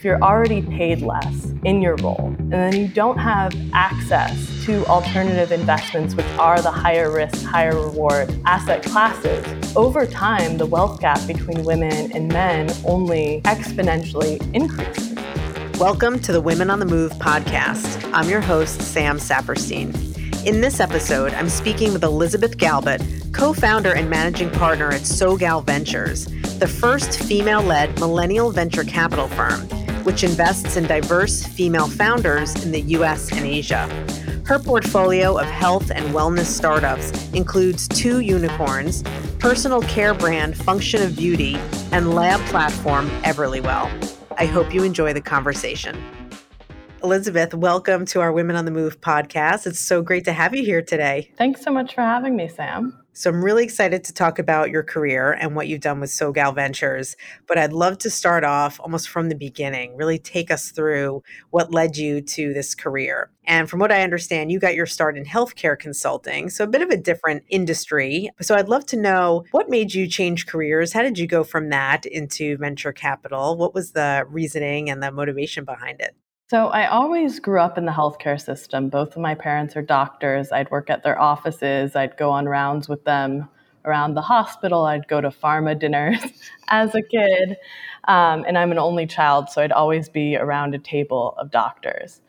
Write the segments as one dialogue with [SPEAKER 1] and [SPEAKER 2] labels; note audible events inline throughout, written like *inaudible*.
[SPEAKER 1] if you're already paid less in your role and then you don't have access to alternative investments, which are the higher risk, higher reward asset classes, over time, the wealth gap between women and men only exponentially increases.
[SPEAKER 2] Welcome to the Women on the Move podcast. I'm your host, Sam Saperstein. In this episode, I'm speaking with Elizabeth Galbut, co founder and managing partner at SoGal Ventures, the first female led millennial venture capital firm, which invests in diverse female founders in the US and Asia. Her portfolio of health and wellness startups includes two unicorns, personal care brand Function of Beauty, and lab platform Everlywell. I hope you enjoy the conversation. Elizabeth, welcome to our Women on the Move podcast. It's so great to have you here today.
[SPEAKER 1] Thanks so much for having me, Sam.
[SPEAKER 2] So I'm really excited to talk about your career and what you've done with SoGal Ventures. But I'd love to start off almost from the beginning, really take us through what led you to this career. And from what I understand, you got your start in healthcare consulting, so a bit of a different industry. So I'd love to know what made you change careers? How did you go from that into venture capital? What was the reasoning and the motivation behind it?
[SPEAKER 1] So I always grew up in the healthcare system. Both of my parents are doctors. I'd work at their offices. I'd go on rounds with them around the hospital. I'd go to pharma dinners *laughs* as a kid. Um, and I'm an only child, so I'd always be around a table of doctors.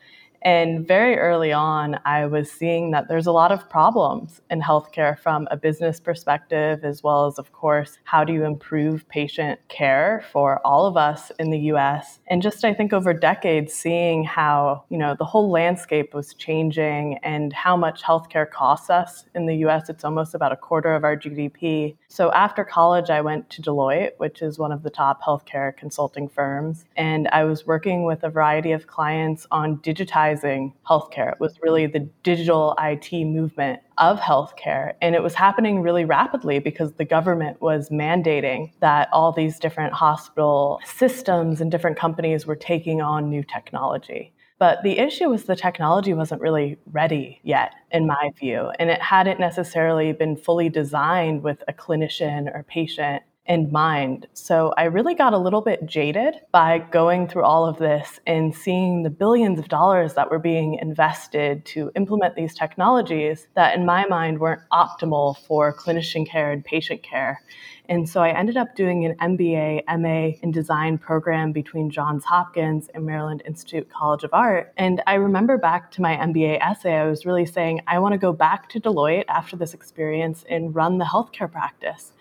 [SPEAKER 1] And very early on, I was seeing that there's a lot of problems in healthcare from a business perspective, as well as, of course, how do you improve patient care for all of us in the US? And just, I think, over decades, seeing how, you know, the whole landscape was changing and how much healthcare costs us in the US. It's almost about a quarter of our GDP. So after college, I went to Deloitte, which is one of the top healthcare consulting firms. And I was working with a variety of clients on digitizing digitizing healthcare. It was really the digital IT movement of healthcare. And it was happening really rapidly because the government was mandating that all these different hospital systems and different companies were taking on new technology. But the issue was the technology wasn't really ready yet, in my view. And it hadn't necessarily been fully designed with a clinician or patient in mind. So I really got a little bit jaded by going through all of this and seeing the billions of dollars that were being invested to implement these technologies that, in my mind, weren't optimal for clinician care and patient care. And so I ended up doing an MBA, MA in design program between Johns Hopkins and Maryland Institute College of Art. And I remember back to my MBA essay, I was really saying, I want to go back to Deloitte after this experience and run the healthcare practice.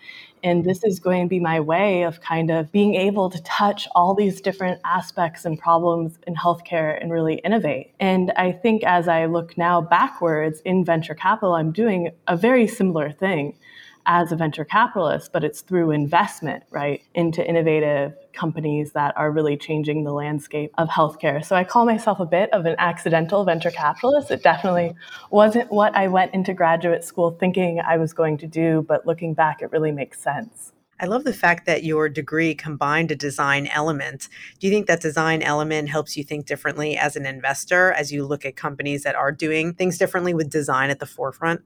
[SPEAKER 1] And this is going to be my way of kind of being able to touch all these different aspects and problems in healthcare and really innovate. And I think as I look now backwards in venture capital, I'm doing a very similar thing as a venture capitalist, but it's through investment, right, into innovative companies that are really changing the landscape of healthcare. So I call myself a bit of an accidental venture capitalist. It definitely wasn't what I went into graduate school thinking I was going to do, but looking back, it really makes sense.
[SPEAKER 2] I love the fact that your degree combined a design element. Do you think that design element helps you think differently as an investor as you look at companies that are doing things differently with design at the forefront?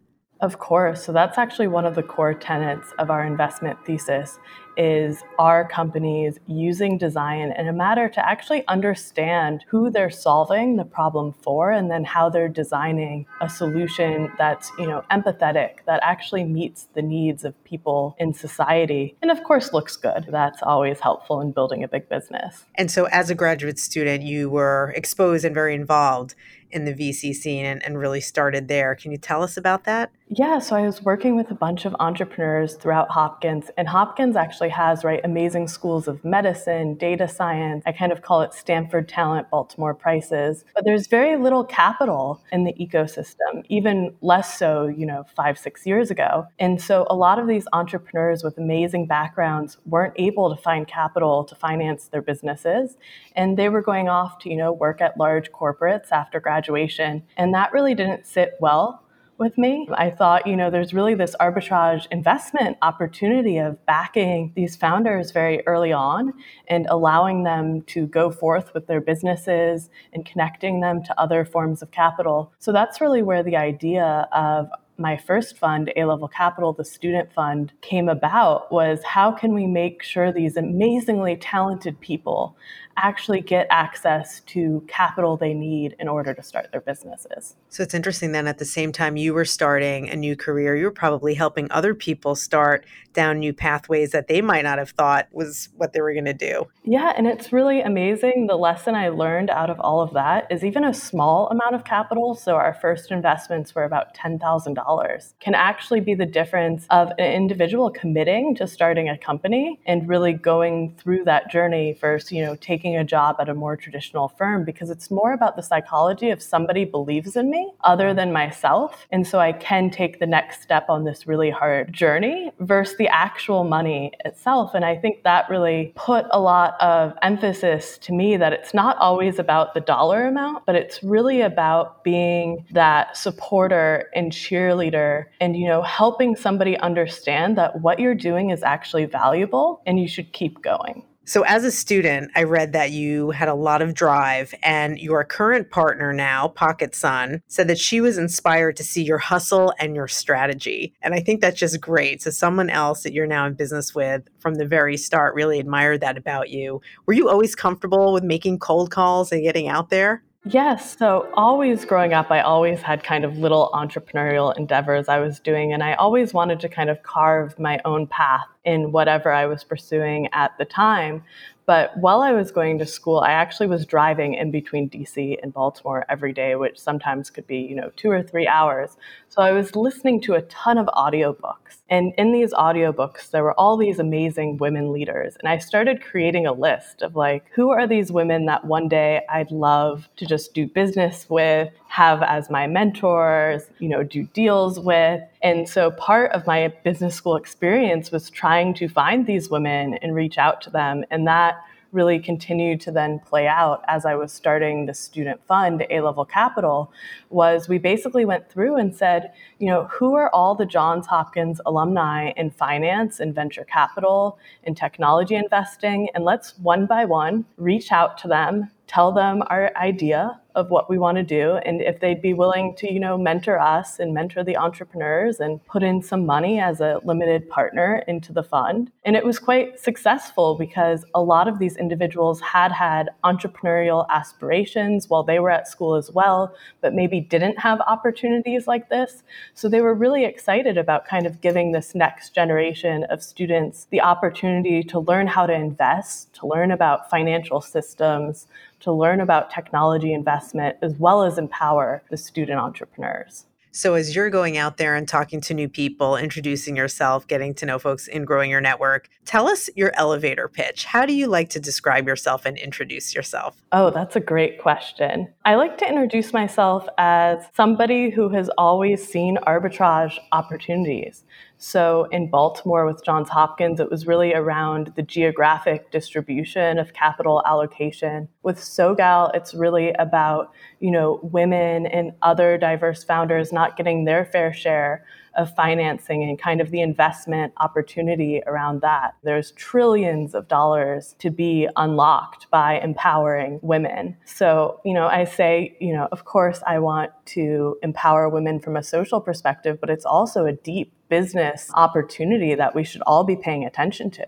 [SPEAKER 1] Of course. So that's actually one of the core tenets of our investment thesis is our companies using design in a matter to actually understand who they're solving the problem for and then how they're designing a solution that's, you know, empathetic that actually meets the needs of people in society and of course looks good. That's always helpful in building a big business.
[SPEAKER 2] And so as a graduate student, you were exposed and very involved in the VC scene and, and really started there. Can you tell us about that?
[SPEAKER 1] Yeah, so I was working with a bunch of entrepreneurs throughout Hopkins, and Hopkins actually has right amazing schools of medicine, data science. I kind of call it Stanford talent, Baltimore prices. But there's very little capital in the ecosystem, even less so, you know, five, six years ago. And so a lot of these entrepreneurs with amazing backgrounds weren't able to find capital to finance their businesses, and they were going off to, you know, work at large corporates after graduation, and that really didn't sit well with me. I thought, you know, there's really this arbitrage investment opportunity of backing these founders very early on and allowing them to go forth with their businesses and connecting them to other forms of capital. So that's really where the idea of my first fund, A Level Capital, the student fund, came about was how can we make sure these amazingly talented people actually get access to capital they need in order to start their businesses.
[SPEAKER 2] So it's interesting then at the same time you were starting a new career, you were probably helping other people start down new pathways that they might not have thought was what they were going to do.
[SPEAKER 1] Yeah, and it's really amazing. The lesson I learned out of all of that is even a small amount of capital, so our first investments were about $10,000, can actually be the difference of an individual committing to starting a company and really going through that journey first, you know, taking a job at a more traditional firm because it's more about the psychology of somebody believes in me other than myself. And so I can take the next step on this really hard journey versus the actual money itself. And I think that really put a lot of emphasis to me that it's not always about the dollar amount, but it's really about being that supporter and cheerleader and, you know, helping somebody understand that what you're doing is actually valuable and you should keep going.
[SPEAKER 2] So, as a student, I read that you had a lot of drive, and your current partner now, Pocket Sun, said that she was inspired to see your hustle and your strategy. And I think that's just great. So, someone else that you're now in business with from the very start really admired that about you. Were you always comfortable with making cold calls and getting out there?
[SPEAKER 1] Yes. So, always growing up, I always had kind of little entrepreneurial endeavors I was doing, and I always wanted to kind of carve my own path in whatever I was pursuing at the time. But while I was going to school, I actually was driving in between DC and Baltimore every day, which sometimes could be, you know, two or three hours. So I was listening to a ton of audiobooks. And in these audiobooks, there were all these amazing women leaders. And I started creating a list of like, who are these women that one day I'd love to just do business with, have as my mentors, you know, do deals with. And so part of my business school experience was trying to find these women and reach out to them. And that really continued to then play out as I was starting the student fund, A Level Capital, was we basically went through and said, you know, who are all the Johns Hopkins alumni in finance and venture capital and technology investing? And let's one by one reach out to them, tell them our idea of what we want to do and if they'd be willing to you know mentor us and mentor the entrepreneurs and put in some money as a limited partner into the fund. And it was quite successful because a lot of these individuals had had entrepreneurial aspirations while they were at school as well but maybe didn't have opportunities like this. So they were really excited about kind of giving this next generation of students the opportunity to learn how to invest to learn about financial systems to learn about technology investment as well as empower the student entrepreneurs.
[SPEAKER 2] So, as you're going out there and talking to new people, introducing yourself, getting to know folks, and growing your network, tell us your elevator pitch. How do you like to describe yourself and introduce yourself?
[SPEAKER 1] Oh, that's a great question. I like to introduce myself as somebody who has always seen arbitrage opportunities. So in Baltimore with Johns Hopkins, it was really around the geographic distribution of capital allocation. With SoGal, it's really about, you know, women and other diverse founders not getting their fair share of financing and kind of the investment opportunity around that. There's trillions of dollars to be unlocked by empowering women. So, you know, I say, you know, of course I want to empower women from a social perspective, but it's also a deep business opportunity that we should all be paying attention to.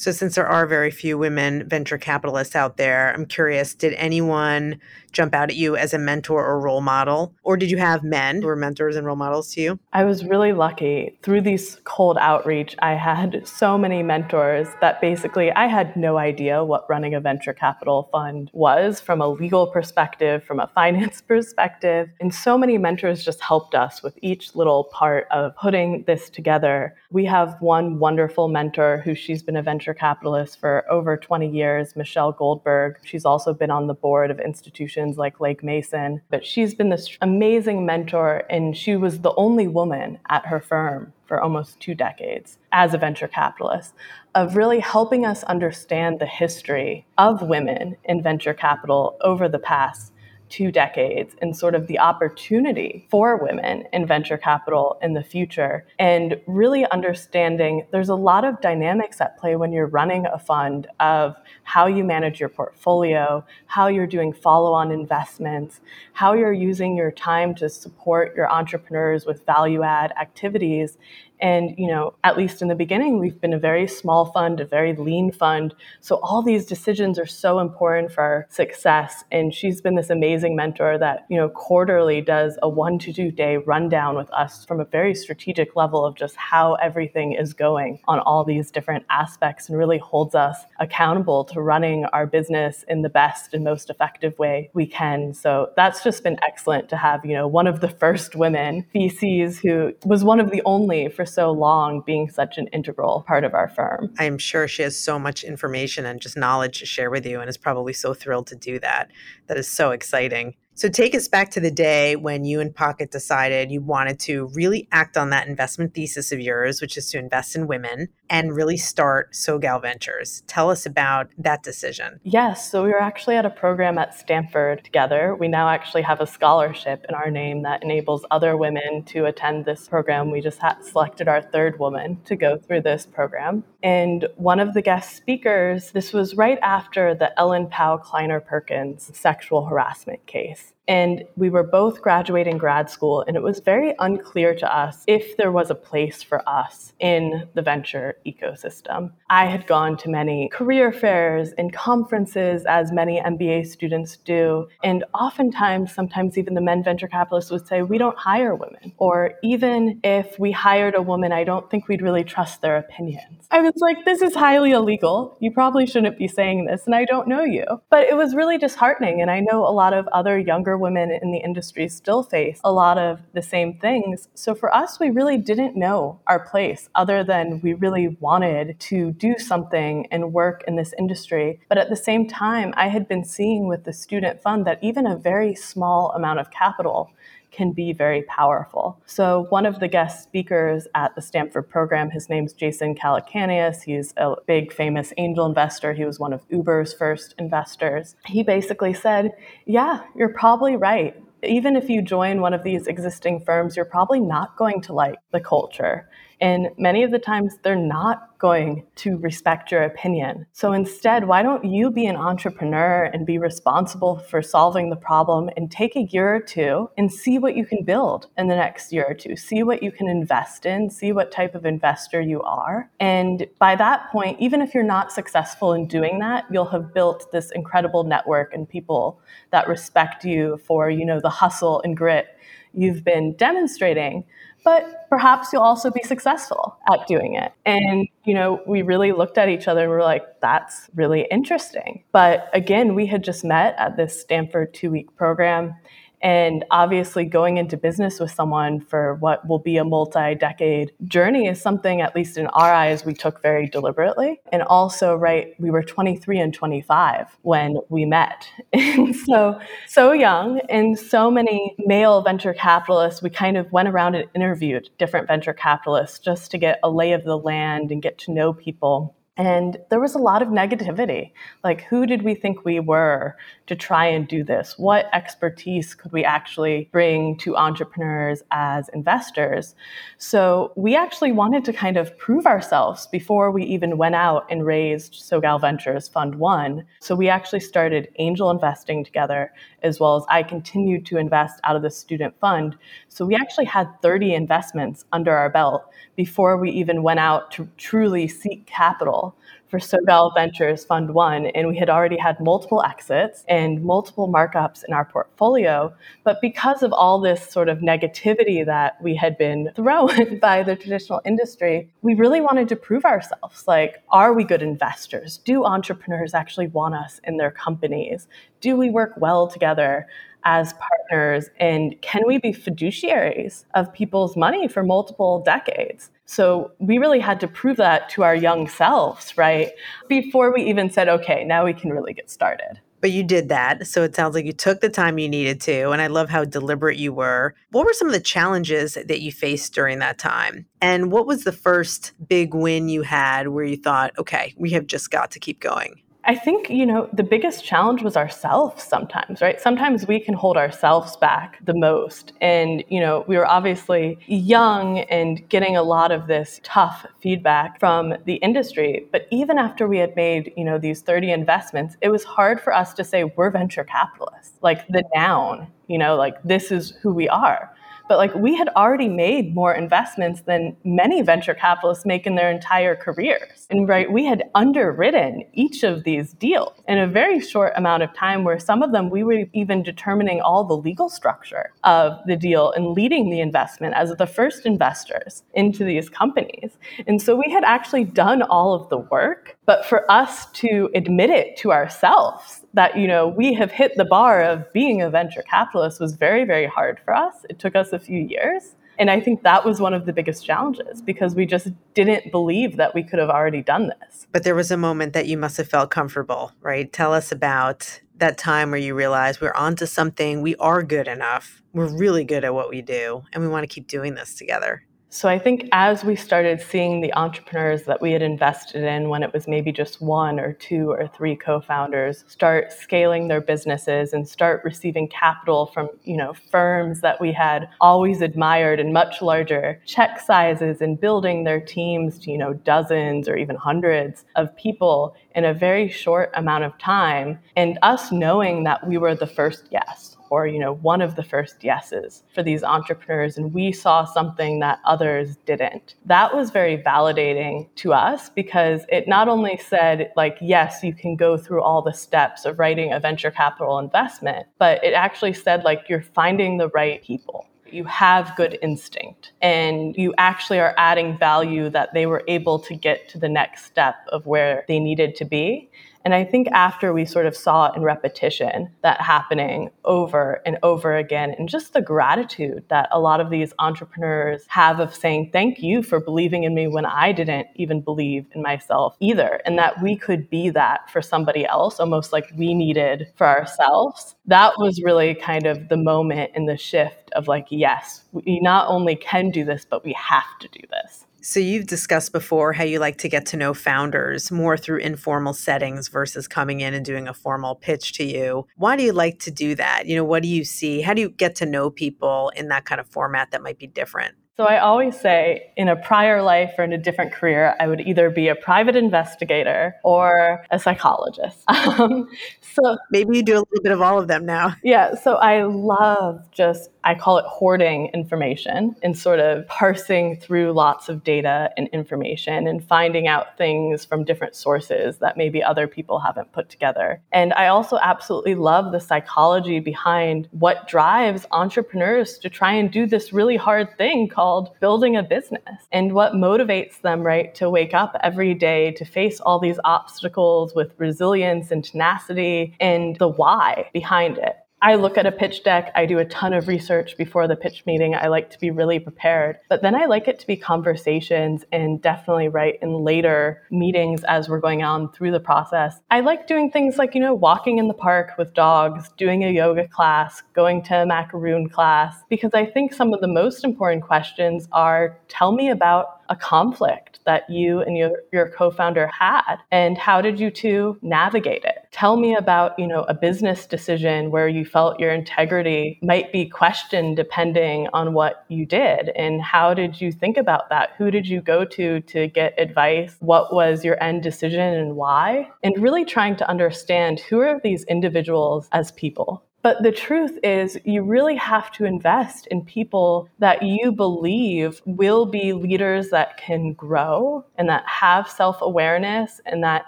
[SPEAKER 2] So, since there are very few women venture capitalists out there, I'm curious did anyone jump out at you as a mentor or role model? Or did you have men who were mentors and role models to you?
[SPEAKER 1] I was really lucky. Through these cold outreach, I had so many mentors that basically I had no idea what running a venture capital fund was from a legal perspective, from a *laughs* finance perspective. And so many mentors just helped us with each little part of putting this together. We have one wonderful mentor who she's been a venture capitalist for over 20 years, Michelle Goldberg. She's also been on the board of institutions institutions like Lake Mason. But she's been this amazing mentor, and she was the only woman at her firm for almost two decades as a venture capitalist of really helping us understand the history of women in venture capital over the past two decades and sort of the opportunity for women in venture capital in the future and really understanding there's a lot of dynamics at play when you're running a fund of how you manage your portfolio, how you're doing follow-on investments, how you're using your time to support your entrepreneurs with value add activities And, you know, at least in the beginning, we've been a very small fund, a very lean fund. So all these decisions are so important for our success. And she's been this amazing mentor that, you know, quarterly does a one to two day rundown with us from a very strategic level of just how everything is going on all these different aspects and really holds us accountable to running our business in the best and most effective way we can. So that's just been excellent to have, you know, one of the first women VCs who was one of the only for so long being such an integral part of our firm.
[SPEAKER 2] I'm sure she has so much information and just knowledge to share with you and is probably so thrilled to do that. That is so exciting. So take us back to the day when you and Pocket decided you wanted to really act on that investment thesis of yours, which is to invest in women and really start SoGal Ventures. Tell us about that decision.
[SPEAKER 1] Yes, so we were actually at a program at Stanford together. We now actually have a scholarship in our name that enables other women to attend this program. We just selected our third woman to go through this program. And one of the guest speakers, this was right after the Ellen Pao Kleiner Perkins sexual harassment case. And we were both graduating grad school, and it was very unclear to us if there was a place for us in the venture ecosystem. I had gone to many career fairs and conferences, as many MBA students do. And oftentimes, sometimes even the men venture capitalists would say, We don't hire women. Or even if we hired a woman, I don't think we'd really trust their opinions. I was like, This is highly illegal. You probably shouldn't be saying this, and I don't know you. But it was really disheartening. And I know a lot of other younger women in the industry still face a lot of the same things. So for us, we really didn't know our place other than we really wanted to do something and work in this industry. But at the same time, I had been seeing with the student fund that even a very small amount of capital can be very powerful. So, one of the guest speakers at the Stanford program, his name's Jason Calacanis. He's a big famous angel investor. He was one of Uber's first investors. He basically said, Yeah, you're probably right. Even if you join one of these existing firms, you're probably not going to like the culture. And many of the times they're not going to respect your opinion. So instead, why don't you be an entrepreneur and be responsible for solving the problem and take a year or two and see what you can build in the next year or two? See what you can invest in, see what type of investor you are. And by that point, even if you're not successful in doing that, you'll have built this incredible network and people that respect you for, you know, the hustle and grit you've been demonstrating but perhaps you'll also be successful at doing it. And, you know, we really looked at each other and we are like, that's really interesting. But again, we had just met at this Stanford two week program. And obviously, going into business with someone for what will be a multi decade journey is something, at least in our eyes, we took very deliberately. And also, right, we were 23 and 25 when we met. *laughs* And so, so young, and so many male venture capitalists, we kind of went around and interviewed different venture capitalists just to get a lay of the land and get to know people. And there was a lot of negativity. Like, who did we think we were to try and do this? What expertise could we actually bring to entrepreneurs as investors? So, we actually wanted to kind of prove ourselves before we even went out and raised SoGal Ventures Fund One. So, we actually started angel investing together, as well as I continued to invest out of the student fund. So, we actually had 30 investments under our belt before we even went out to truly seek capital for SoGal Ventures Fund One, and we had already had multiple exits and multiple markups in our portfolio. But because of all this sort of negativity that we had been *laughs* thrown by the traditional industry, we really wanted to prove ourselves. Like, are we good investors? Do entrepreneurs actually want us in their companies? Do we work well together? As partners and can we be fiduciaries of people's money for multiple decades so we really had to prove that to our young selves, right? Before we even said, okay, now we can really get started.
[SPEAKER 2] But you did that. So it sounds like you took the time you needed to. And I love how deliberate you were. What were some of the challenges that you faced during that time? And what was the first big win you had where you thought, okay, we have just got to keep going?
[SPEAKER 1] I think, you know, the biggest challenge was ourselves sometimes, right? Sometimes we can hold ourselves back the most. And, you know, we were obviously young and getting a lot of this tough feedback from the industry. But even after we had made, you know, these 30 investments, it was hard for us to say we're venture capitalists, like the noun, you know, like this is who we are but like we had already made more investments than many venture capitalists make in their entire careers. And right, we had underwritten each of these deals in a very short amount of time where some of them we were even determining all the legal structure of the deal and leading the investment as the first investors into these companies. And so we had actually done all of the work, but for us to admit it to ourselves that you know we have hit the bar of being a venture capitalist was very very hard for us. It took us a few years. And i think that was one of the biggest challenges because we just didn't believe that we could have already done this.
[SPEAKER 2] But there was a moment that you must have felt comfortable right? Tell us about that time where you realize we're onto something. We are good enough. We're really good at what we do and we want to keep doing this together
[SPEAKER 1] so I think as we started seeing the entrepreneurs that we had invested in when it was maybe just one or two or three co-founders start scaling their businesses and start receiving capital from, you know, firms that we had always admired in much larger check sizes and building their teams to, you know, dozens or even hundreds of people in a very short amount of time. And us knowing that we were the first yes or you know one of the first yeses for these entrepreneurs and we saw something that others didn't. That was very validating to us because it not only said like yes you can go through all the steps of writing a venture capital investment but it actually said like you're finding the right people. You have good instinct and you actually are adding value that they were able to get to the next step of where they needed to be and I think after we sort of saw in repetition that happening over and over again, and just the gratitude that a lot of these entrepreneurs have of saying, Thank you for believing in me when I didn't even believe in myself either. And that we could be that for somebody else, almost like we needed for ourselves. That was really kind of the moment in the shift of like, yes, we not only can do this, but we have to do this.
[SPEAKER 2] So, you've discussed before how you like to get to know founders more through informal settings versus coming in and doing a formal pitch to you. Why do you like to do that? You know, what do you see? How do you get to know people in that kind of format that might be different?
[SPEAKER 1] So I always say in a prior life or in a different career, I would either be a private investigator or a psychologist. *laughs* Um,
[SPEAKER 2] so maybe you do a little bit of all of them now.
[SPEAKER 1] Yeah. So I love just, I call it hoarding information and sort of parsing through lots of data and information and finding out things from different sources that maybe other people haven't put together. And I also absolutely love the psychology behind what drives entrepreneurs to try and do this really hard thing called building a business and what motivates them, right, to wake up every day to face all these obstacles with resilience and tenacity and the why behind it. I look at a pitch deck, I do a ton of research before the pitch meeting. I like to be really prepared. But then I like it to be conversations and definitely right in later meetings as we're going on through the process. I like doing things like, you know, walking in the park with dogs, doing a yoga class, going to a macaroon class, because I think some of the most important questions are tell me about a conflict that you and your, your co-founder had and how did you two navigate it tell me about you know a business decision where you felt your integrity might be questioned depending on what you did and how did you think about that? Who did you go to to get advice? What was your end decision and why? And really trying to understand who are these individuals as people but the truth is, you really have to invest in people that you believe will be leaders that can grow and that have self awareness and that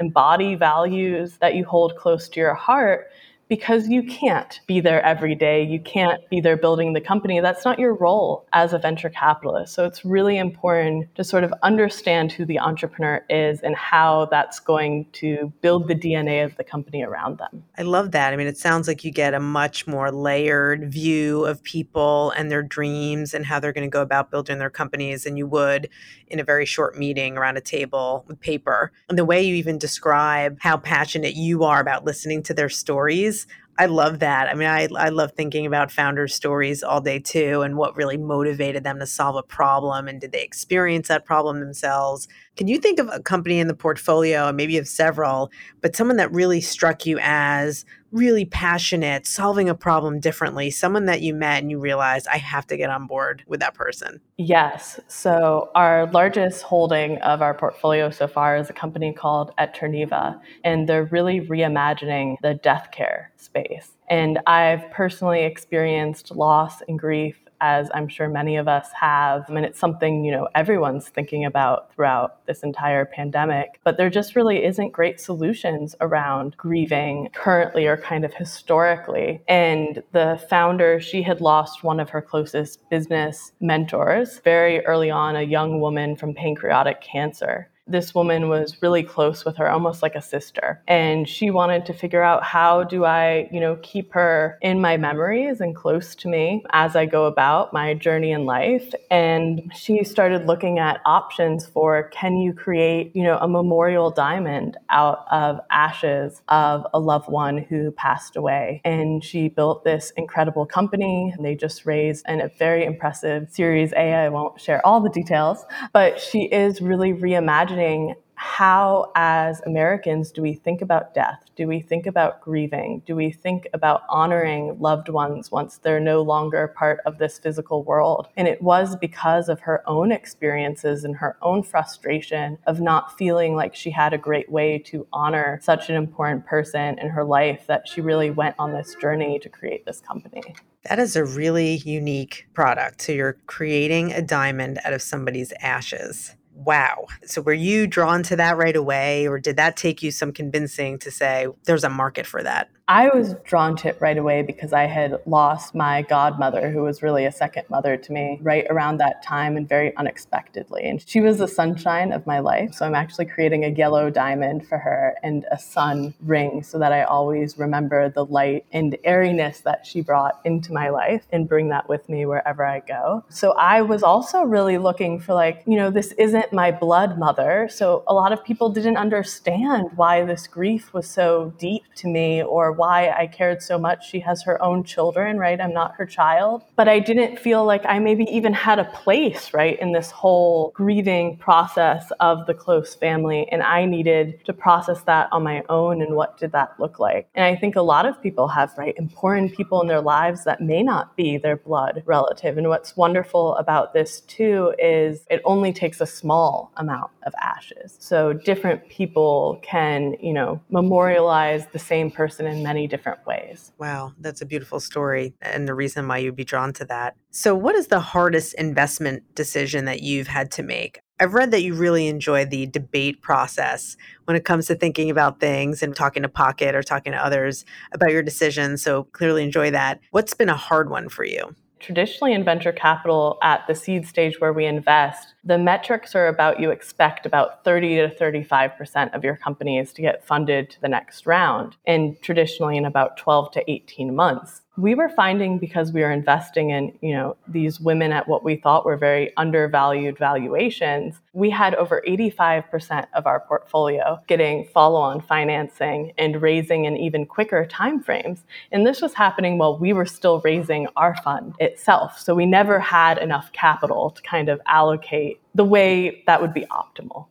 [SPEAKER 1] embody values that you hold close to your heart because you can't be there every day. You can't be there building the company. That's not your role as a venture capitalist. So it's really important to sort of understand who the entrepreneur is and how that's going to build the DNA of the company around them.
[SPEAKER 2] I love that. I mean, it sounds like you get a much more layered view of people and their dreams and how they're going to go about building their companies than you would in a very short meeting around a table with paper. And the way you even describe how passionate you are about listening to their stories I love that. I mean, I, I love thinking about founders' stories all day too, and what really motivated them to solve a problem, and did they experience that problem themselves? Can you think of a company in the portfolio, and maybe have several, but someone that really struck you as really passionate, solving a problem differently, someone that you met and you realized, I have to get on board with that person?
[SPEAKER 1] Yes. So, our largest holding of our portfolio so far is a company called Eterniva, and they're really reimagining the death care space. And I've personally experienced loss and grief as I'm sure many of us have. Mean, it's something, you know, everyone's thinking about throughout this entire pandemic, but there just really isn't great solutions around grieving currently or kind of historically. And the founder, she had lost one of her closest business mentors very early on, a young woman from pancreatic cancer this woman was really close with her, almost like a sister. And she wanted to figure out how do I, you know, keep her in my memories and close to me as I go about my journey in life. And she started looking at options for can you create, you know, a memorial diamond out of ashes of a loved one who passed away. And she built this incredible company. They just raised an, a very impressive Series A. I won't share all the details, but she is really reimagining imagining how, as Americans, do we think about death? Do we think about grieving? Do we think about honoring loved ones once they're no longer part of this physical world? And it was because of her own experiences and her own frustration of not feeling like she had a great way to honor such an important person in her life that she really went on this journey to create this company.
[SPEAKER 2] That is a really unique product. So you're creating a diamond out of somebody's ashes wow. So were you drawn to that right away, or did that take you some convincing to say there's a market for that?
[SPEAKER 1] I was drawn to it right away because I had lost my godmother, who was really a second mother to me, right around that time and very unexpectedly. And she was the sunshine of my life. So I'm actually creating a yellow diamond for her and a sun ring so that I always remember the light and airiness that she brought into my life and bring that with me wherever I go. So I was also really looking for, like, you know, this isn't my blood mother. So a lot of people didn't understand why this grief was so deep to me or why I cared so much. She has her own children, right? I'm not her child. But I didn't feel like I maybe even had a place, right, in this whole grieving process of the close family. And I needed to process that on my own. And what did that look like? And I think a lot of people have, right, important people in their lives that may not be their blood relative. And what's wonderful about this, too, is it only takes a small amount of ashes. So different people can, you know, memorialize the same person in many different ways.
[SPEAKER 2] Wow, that's a beautiful story and the reason why you'd be drawn to that. So, what is the hardest investment decision that you've had to make? I've read that you really enjoy the debate process when it comes to thinking about things and talking to Pocket or talking to others about your decisions. So, clearly enjoy that. What's been a hard one for you?
[SPEAKER 1] Traditionally, in venture capital, at the seed stage where we invest, the metrics are about you expect about 30 to 35% of your companies to get funded to the next round, and traditionally in about 12 to 18 months we were finding because we were investing in you know these women at what we thought were very undervalued valuations we had over 85% of our portfolio getting follow-on financing and raising in even quicker timeframes. And this was happening while we were still raising our fund itself. So we never had enough capital to kind of allocate the way that would be optimal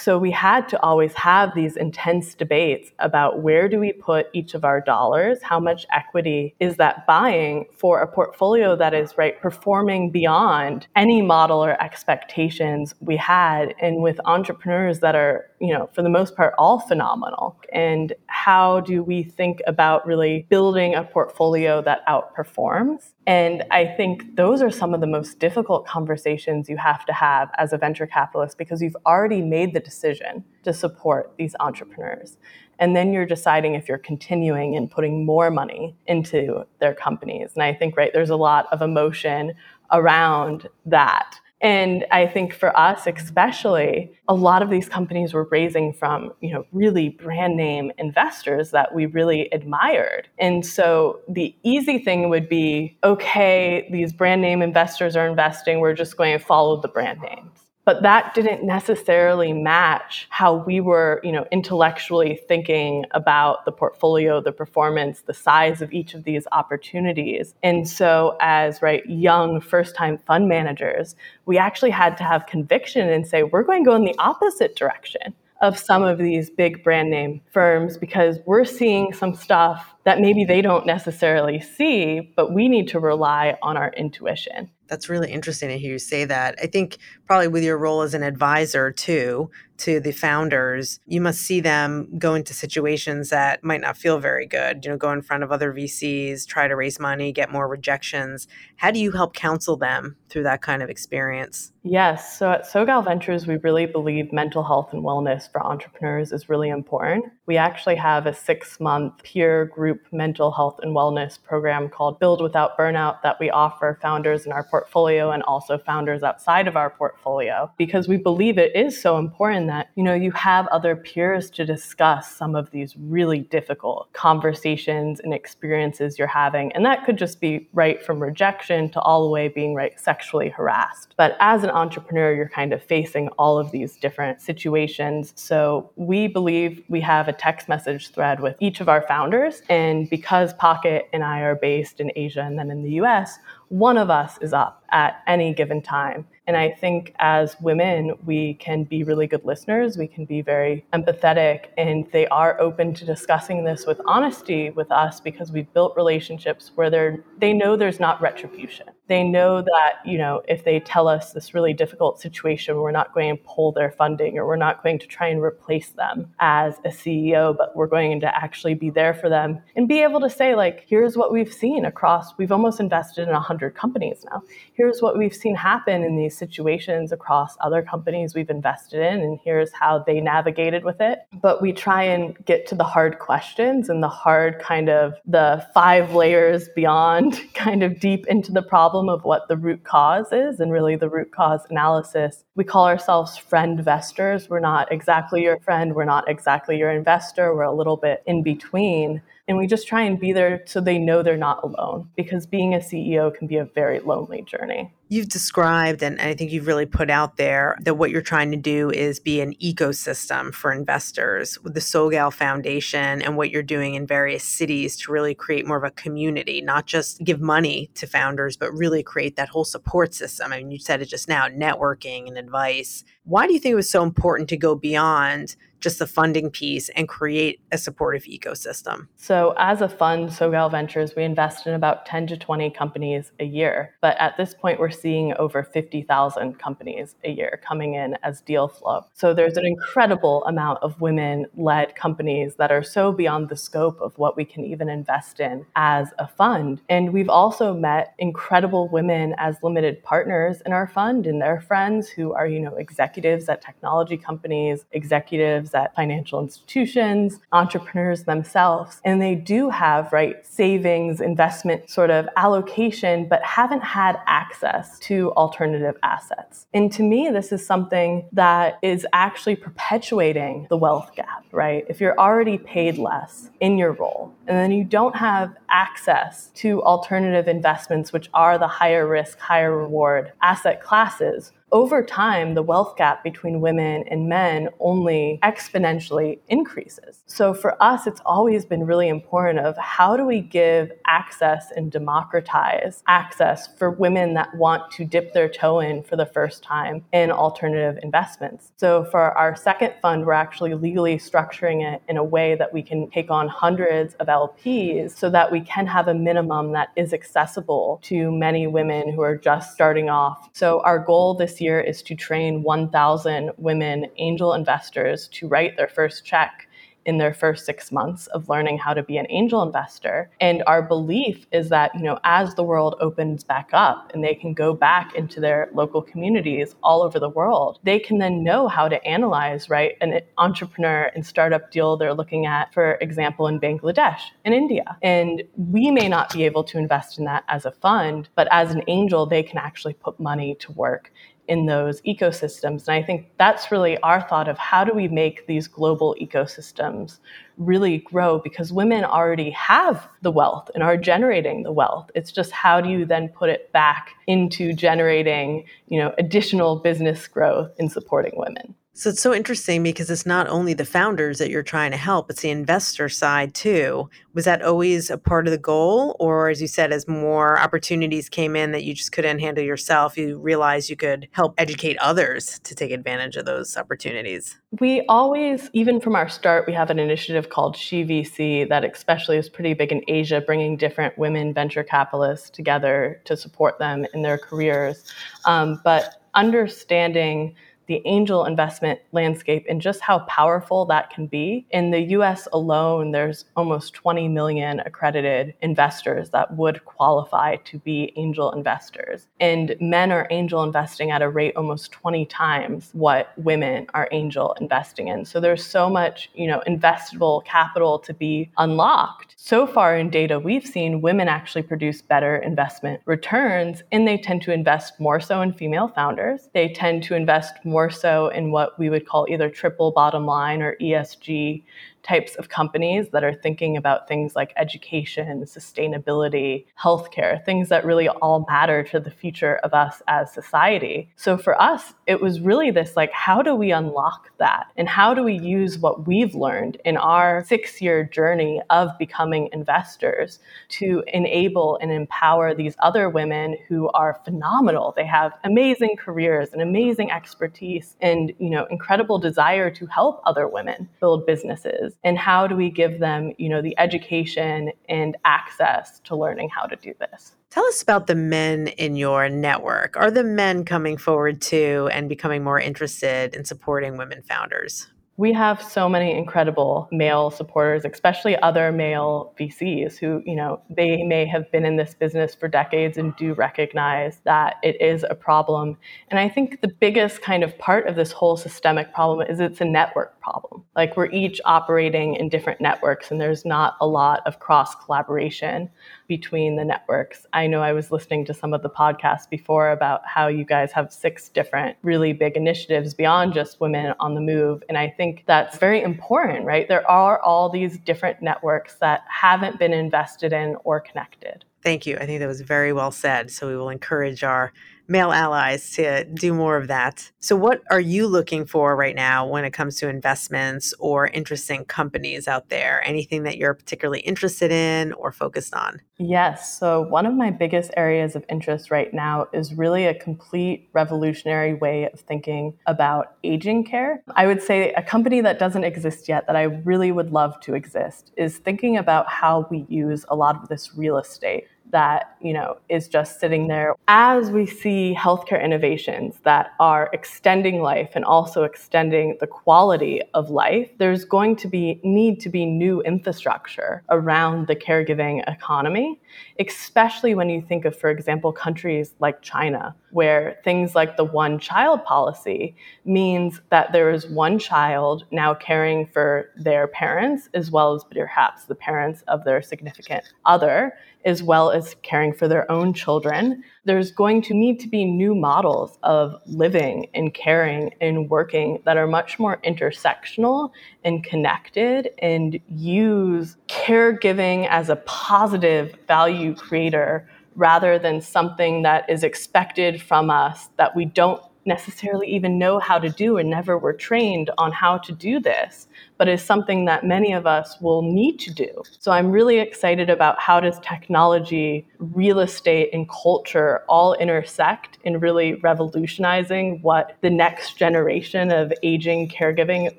[SPEAKER 1] so we had to always have these intense debates about where do we put each of our dollars? How much equity is that buying for a portfolio that is right performing beyond any model or expectations we had and with entrepreneurs that are, you know, for the most part all phenomenal. And how do we think about really building a portfolio that outperforms? And I think those are some of the most difficult conversations you have to have as a venture capitalist because you've already made the decision to support these entrepreneurs. And then you're deciding if you're continuing and putting more money into their companies. And I think, right, there's a lot of emotion around that. And I think for us, especially, a lot of these companies were raising from, you know, really brand name investors that we really admired. And so the easy thing would be, okay, these brand name investors are investing, we're just going to follow the brand names but that didn't necessarily match how we were you know intellectually thinking about the portfolio the performance the size of each of these opportunities and so as right young first time fund managers we actually had to have conviction and say we're going to go in the opposite direction of some of these big brand name firms because we're seeing some stuff that maybe they don't necessarily see, but we need to rely on our intuition.
[SPEAKER 2] That's really interesting to hear you say that. I think probably with your role as an advisor too, to the founders, you must see them go into situations that might not feel very good, you know, go in front of other VCs, try to raise money, get more rejections. How do you help counsel them through that kind of experience?
[SPEAKER 1] Yes. So at SoGal Ventures, we really believe mental health and wellness for entrepreneurs is really important. We actually have a six month peer group mental health and wellness program called Build Without Burnout that we offer founders in our portfolio and also founders outside of our portfolio because we believe it is so important that, you know, you have other peers to discuss some of these really difficult conversations and experiences you're having. And that could just be right from rejection to all the way being right sexually harassed. But as an entrepreneur, you're kind of facing all of these different situations. So we believe we have a text message thread with each of our founders. And because Pocket and I are based in Asia and then in the US, one of us is up at any given time. And I think as women, we can be really good listeners. We can be very empathetic, and they are open to discussing this with honesty with us because we've built relationships where they're know there's not retribution. They know that you know if they tell us this really difficult situation, we're not going to pull their funding or we're not going to try and replace them as a CEO, but we're going to actually be there for them and be able to say like, here's what we've seen across. We've almost invested in 100 companies now. Here's what we've seen happen in these situations across other companies we've invested in, and here's how they navigated with it. But we try and get to the hard questions and the hard kind of the five layers beyond, *laughs* kind of deep into the problem of what the root cause is, and really the root cause analysis. We call ourselves friend investors. We're not exactly your friend, we're not exactly your investor, we're a little bit in between. And we just try and be there so they know they're not alone because being a CEO can be a very lonely journey.
[SPEAKER 2] You've described, and I think you've really put out there, that what you're trying to do is be an ecosystem for investors with the SoGal Foundation and what you're doing in various cities to really create more of a community, not just give money to founders, but really create that whole support system. I mean, you said it just now networking and advice. Why do you think it was so important to go beyond just the funding piece and create a supportive ecosystem?
[SPEAKER 1] So, as a fund, SoGal Ventures, we invest in about 10 to 20 companies a year. But at this point, we're seeing over 50,000 companies a year coming in as deal flow. So, there's an incredible amount of women led companies that are so beyond the scope of what we can even invest in as a fund. And we've also met incredible women as limited partners in our fund and their friends who are, you know, executives at technology companies, executives at financial institutions, entrepreneurs themselves, and they do have, right, savings, investment sort of allocation, but haven't had access to alternative assets. And to me, this is something that is actually perpetuating the wealth gap, right? If you're already paid less in your role, and then you don't have access to alternative investments, which are the higher risk, higher reward asset classes, over time, the wealth gap between women and men only exponentially increases. So for us, it's always been really important of how do we give access and democratize access for women that want to dip their toe in for the first time in alternative investments. So for our second fund, we're actually legally structuring it in a way that we can take on hundreds of LPs so that we can have a minimum that is accessible to many women who are just starting off. So our goal this year is to train 1,000 women angel investors to write their first check in their first six months of learning how to be an angel investor. And our belief is that, you know, as the world opens back up and they can go back into their local communities all over the world, they can then know how to analyze, right, an entrepreneur and startup deal they're looking at, for example, in Bangladesh, in India. And we may not be able to invest in that as a fund, but as an angel, they can actually put money to work in those ecosystems. And I think that's really our thought of how do we make these global ecosystems really grow because women already have the wealth and are generating the wealth. It's just how do you then put it back into generating, you know, additional business growth in supporting women.
[SPEAKER 2] So it's so interesting because it's not only the founders that you're trying to help, it's the investor side too. Was that always a part of the goal? Or, as you said, as more opportunities came in that you just couldn't handle yourself, you realized you could help educate others to take advantage of those opportunities?
[SPEAKER 1] We always, even from our start, we have an initiative called SheVC that especially is pretty big in Asia, bringing different women venture capitalists together to support them in their careers. Um, but understanding the angel investment landscape and just how powerful that can be. In the US alone, there's almost 20 million accredited investors that would qualify to be angel investors. And men are angel investing at a rate almost 20 times what women are angel investing in. So there's so much, you know, investable capital to be unlocked. So far in data we've seen women actually produce better investment returns and they tend to invest more so in female founders. They tend to invest more so in what we would call either triple bottom line or ESG types of companies that are thinking about things like education, sustainability, healthcare, things that really all matter to the future of us as society. So for us, it was really this like, how do we unlock that? And how do we use what we've learned in our six year journey of becoming investors to enable and empower these other women who are phenomenal? They have amazing careers and amazing expertise and, you know, incredible desire to help other women build businesses and how do we give them you know the education and access to learning how to do this
[SPEAKER 2] Tell us about the men in your network. Are the men coming forward too and becoming more interested in supporting women founders?
[SPEAKER 1] we have so many incredible male supporters, especially other male VCs who, you know, they may have been in this business for decades and do recognize that it is a problem. And I think the biggest kind of part of this whole systemic problem is it's a network problem. Like we're each operating in different networks and there's not a lot of cross collaboration between the networks. I know I was listening to some of the podcasts before about how you guys have six different really big initiatives beyond just women on the move. And I think that's very important, right? There are all these different networks that haven't been invested in or connected.
[SPEAKER 2] Thank you. I think that was very well said. So we will encourage our male allies to do more of that. So, what are you looking for right now when it comes to investments or interesting companies out there? Anything that you're particularly interested in or focused on?
[SPEAKER 1] Yes. So, one of my biggest areas of interest right now is really a complete revolutionary way of thinking about aging care. I would say a company that doesn't exist yet that I really would love to exist is thinking about how we use a lot of this real estate that you know is just sitting there. As we see healthcare innovations that are extending life and also extending the quality of life there's going to be need to be new infrastructure around the caregiving economy especially when you think of for example countries like China where things like the one child policy means that there is one child now caring for their parents as well as perhaps the parents of their significant other as well as caring for their own children. There's going to need to be new models of living and caring and working that are much more intersectional and connected and use caregiving as a positive value creator rather than something that is expected from us that we don't necessarily even know how to do and never were trained on how to do this but is something that many of us will need to do. So I'm really excited about how does technology, real estate, and culture all intersect in really revolutionizing what the next generation of aging caregiving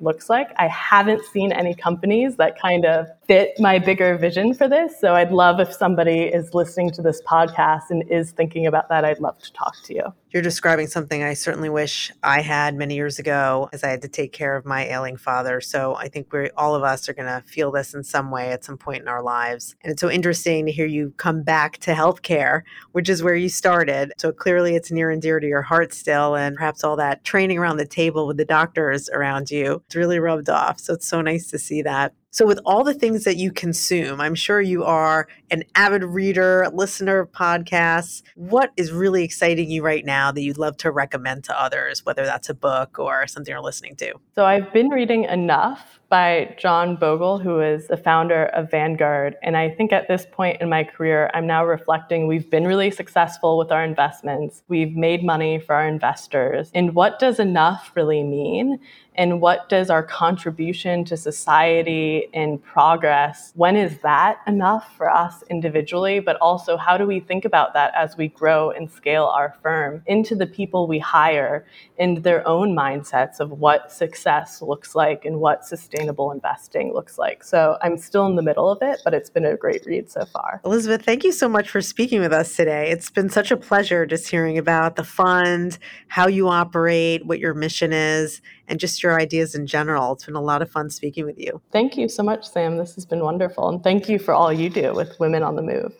[SPEAKER 1] looks like. I haven't seen any companies that kind of fit my bigger vision for this. So I'd love if somebody is listening to this podcast and is thinking about that, I'd love to talk to you.
[SPEAKER 2] You're describing something I certainly wish I had many years ago as I had to take care of my ailing father. So I think we're all of us are going to feel this in some way at some point in our lives. And it's so interesting to hear you come back to healthcare, which is where you started. So clearly it's near and dear to your heart still. And perhaps all that training around the table with the doctors around you, it's really rubbed off. So it's so nice to see that. So, with all the things that you consume, I'm sure you are an avid reader, listener of podcasts. What is really exciting you right now that you'd love to recommend to others, whether that's a book or something you're listening to?
[SPEAKER 1] So, I've been reading enough by John Bogle, who is the founder of Vanguard. And I think at this point in my career, I'm now reflecting we've been really successful with our investments, we've made money for our investors. And what does enough really mean? And what does our contribution to society and progress when is that enough for us individually but also how do we think about that as we grow and scale our firm into the people we hire and their own mindsets of what success looks like and what sustainable investing looks like. So I'm still in the middle of it, but it's been a great read so far.
[SPEAKER 2] Elizabeth, thank you so much for speaking with us today. It's been such a pleasure just hearing about the fund, how you operate, what your mission is, and just your ideas in general. It's been a lot of fun speaking with you.
[SPEAKER 1] Thank you so much, Sam. This has been wonderful. And thank you for all you do with Women on the Move.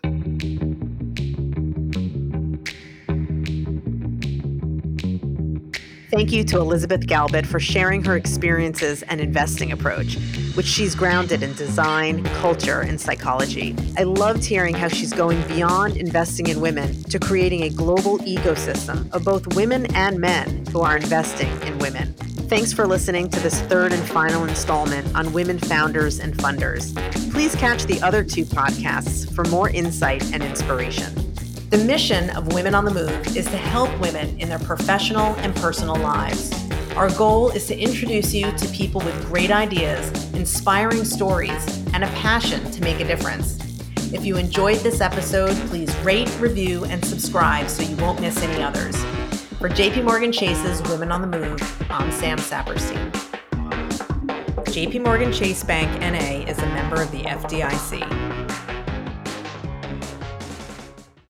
[SPEAKER 2] Thank you to Elizabeth Galbut for sharing her experiences and investing approach, which she's grounded in design, culture, and psychology. I loved hearing how she's going beyond investing in women to creating a global ecosystem of both women and men who are investing in women. Thanks for listening to this third and final installment on women founders and funders. Please catch the other two podcasts for more insight and inspiration. The mission of Women on the Move is to help women in their professional and personal lives. Our goal is to introduce you to people with great ideas, inspiring stories, and a passion to make a difference. If you enjoyed this episode, please rate, review, and subscribe so you won't miss any others. For JP Morgan Chase's Women on the Move, I'm Sam Saperstein. JP Morgan Chase Bank NA is a member of the FDIC.